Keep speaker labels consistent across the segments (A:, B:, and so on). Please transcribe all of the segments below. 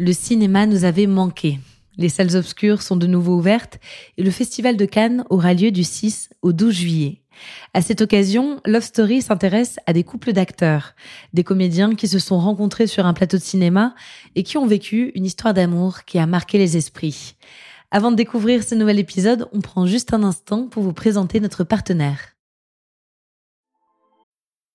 A: Le cinéma nous avait manqué. Les salles obscures sont de nouveau ouvertes et le festival de Cannes aura lieu du 6 au 12 juillet. À cette occasion, Love Story s'intéresse à des couples d'acteurs, des comédiens qui se sont rencontrés sur un plateau de cinéma et qui ont vécu une histoire d'amour qui a marqué les esprits. Avant de découvrir ce nouvel épisode, on prend juste un instant pour vous présenter notre partenaire.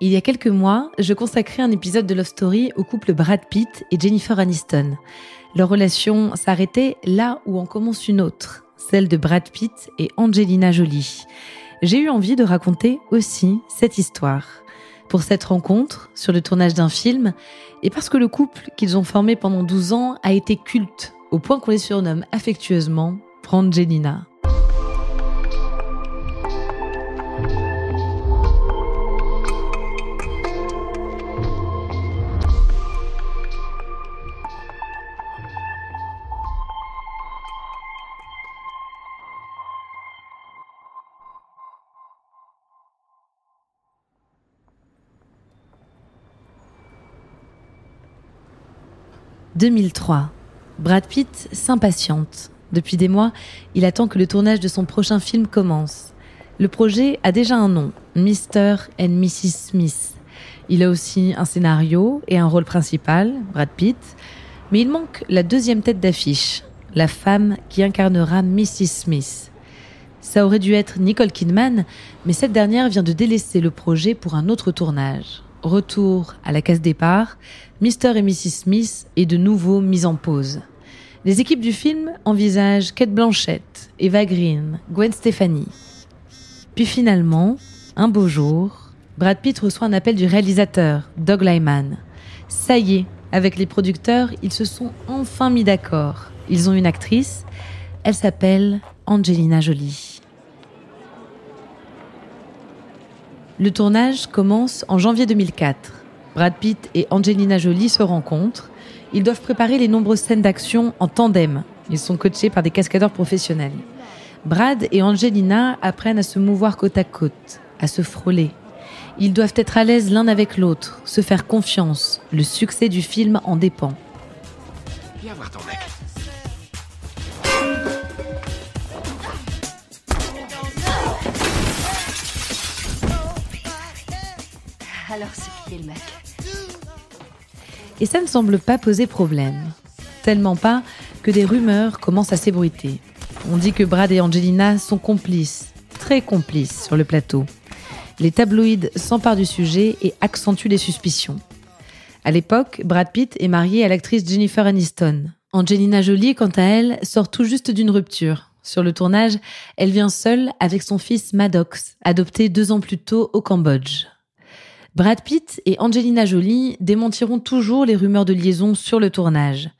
A: Il y a quelques mois, je consacrais un épisode de Love Story au couple Brad Pitt et Jennifer Aniston. Leur relation s'arrêtait là où en commence une autre, celle de Brad Pitt et Angelina Jolie. J'ai eu envie de raconter aussi cette histoire. Pour cette rencontre, sur le tournage d'un film, et parce que le couple qu'ils ont formé pendant 12 ans a été culte, au point qu'on les surnomme affectueusement Brangelina. 2003. Brad Pitt s'impatiente. Depuis des mois, il attend que le tournage de son prochain film commence. Le projet a déjà un nom, Mr. and Mrs. Smith. Il a aussi un scénario et un rôle principal, Brad Pitt, mais il manque la deuxième tête d'affiche, la femme qui incarnera Mrs. Smith. Ça aurait dû être Nicole Kidman, mais cette dernière vient de délaisser le projet pour un autre tournage. Retour à la case départ, Mr. et Mrs. Smith est de nouveau mise en pause. Les équipes du film envisagent Kate Blanchett, Eva Green, Gwen Stefani. Puis finalement, un beau jour, Brad Pitt reçoit un appel du réalisateur, Doug Lyman. Ça y est, avec les producteurs, ils se sont enfin mis d'accord. Ils ont une actrice, elle s'appelle Angelina Jolie. Le tournage commence en janvier 2004. Brad Pitt et Angelina Jolie se rencontrent. Ils doivent préparer les nombreuses scènes d'action en tandem. Ils sont coachés par des cascadeurs professionnels. Brad et Angelina apprennent à se mouvoir côte à côte, à se frôler. Ils doivent être à l'aise l'un avec l'autre, se faire confiance. Le succès du film en dépend.
B: Viens voir ton mec.
C: Alors le mec
A: Et ça ne semble pas poser problème. Tellement pas que des rumeurs commencent à s'ébruiter. On dit que Brad et Angelina sont complices, très complices sur le plateau. Les tabloïds s'emparent du sujet et accentuent les suspicions. À l'époque, Brad Pitt est marié à l'actrice Jennifer Aniston. Angelina Jolie, quant à elle, sort tout juste d'une rupture. Sur le tournage, elle vient seule avec son fils Maddox, adopté deux ans plus tôt au Cambodge. Brad Pitt et Angelina Jolie démentiront toujours les rumeurs de liaison sur le tournage.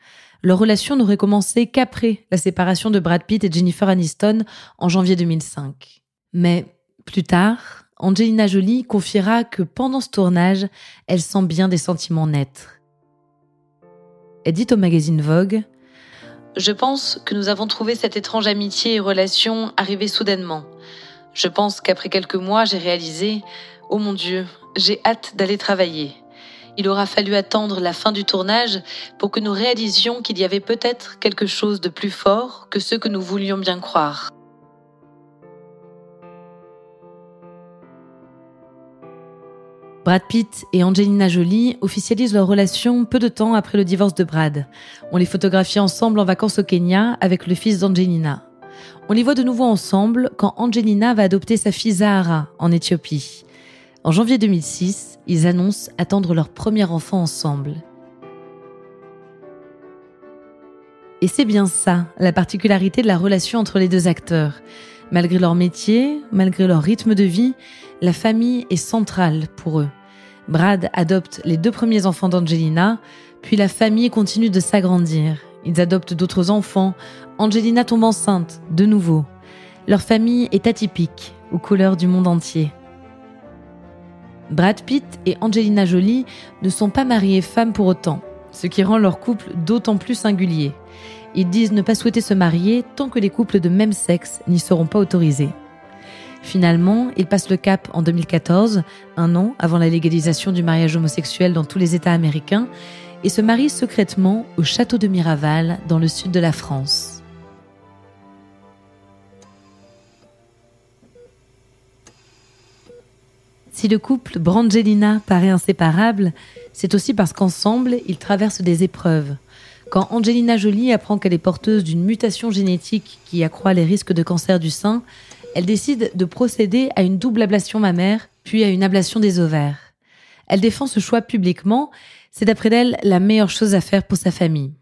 A: Leur relation n'aurait commencé qu'après la séparation de Brad Pitt et Jennifer Aniston en janvier 2005. Mais plus tard, Angelina Jolie confiera que pendant ce tournage, elle sent bien des sentiments naître. Elle dit au magazine Vogue Je pense que nous avons trouvé cette étrange amitié et relation arriver soudainement. Je pense qu'après quelques mois, j'ai réalisé Oh mon Dieu, j'ai hâte d'aller travailler. Il aura fallu attendre la fin du tournage pour que nous réalisions qu'il y avait peut-être quelque chose de plus fort que ce que nous voulions bien croire. Brad Pitt et Angelina Jolie officialisent leur relation peu de temps après le divorce de Brad. On les photographie ensemble en vacances au Kenya avec le fils d'Angelina. On les voit de nouveau ensemble quand Angelina va adopter sa fille Zahara en Éthiopie. En janvier 2006, ils annoncent attendre leur premier enfant ensemble. Et c'est bien ça, la particularité de la relation entre les deux acteurs. Malgré leur métier, malgré leur rythme de vie, la famille est centrale pour eux. Brad adopte les deux premiers enfants d'Angelina, puis la famille continue de s'agrandir. Ils adoptent d'autres enfants. Angelina tombe enceinte, de nouveau. Leur famille est atypique, aux couleurs du monde entier. Brad Pitt et Angelina Jolie ne sont pas mariés femmes pour autant, ce qui rend leur couple d'autant plus singulier. Ils disent ne pas souhaiter se marier tant que les couples de même sexe n'y seront pas autorisés. Finalement, ils passent le cap en 2014, un an avant la légalisation du mariage homosexuel dans tous les États américains, et se marient secrètement au château de Miraval, dans le sud de la France. Si le couple Brangelina paraît inséparable, c'est aussi parce qu'ensemble, ils traversent des épreuves. Quand Angelina Jolie apprend qu'elle est porteuse d'une mutation génétique qui accroît les risques de cancer du sein, elle décide de procéder à une double ablation mammaire, puis à une ablation des ovaires. Elle défend ce choix publiquement, c'est d'après elle la meilleure chose à faire pour sa famille.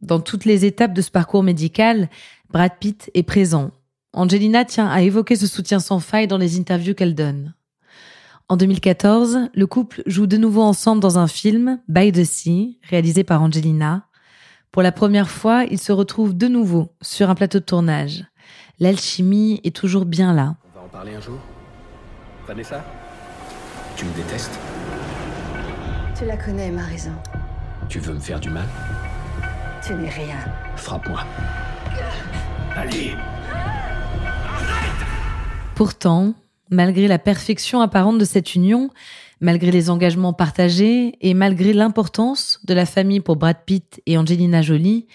A: Dans toutes les étapes de ce parcours médical, Brad Pitt est présent. Angelina tient à évoquer ce soutien sans faille dans les interviews qu'elle donne. En 2014, le couple joue de nouveau ensemble dans un film, By the Sea, réalisé par Angelina. Pour la première fois, ils se retrouvent de nouveau sur un plateau de tournage. L'alchimie est toujours bien là.
B: On va en parler un jour Vanessa? Tu me détestes?
C: Tu la connais, ma raison.
B: Tu veux me faire du mal?
C: Tu n'es rien.
B: Frappe-moi. Allez
A: Pourtant, malgré la perfection apparente de cette union, malgré les engagements partagés et malgré l'importance de la famille pour Brad Pitt et Angelina Jolie,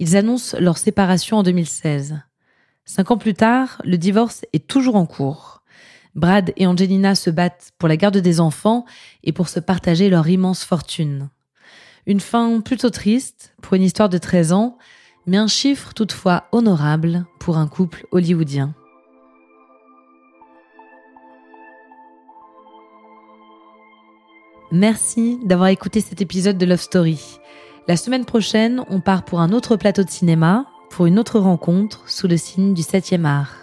A: ils annoncent leur séparation en 2016. Cinq ans plus tard, le divorce est toujours en cours. Brad et Angelina se battent pour la garde des enfants et pour se partager leur immense fortune. Une fin plutôt triste pour une histoire de 13 ans, mais un chiffre toutefois honorable pour un couple hollywoodien. Merci d'avoir écouté cet épisode de Love Story. La semaine prochaine, on part pour un autre plateau de cinéma, pour une autre rencontre sous le signe du 7e art.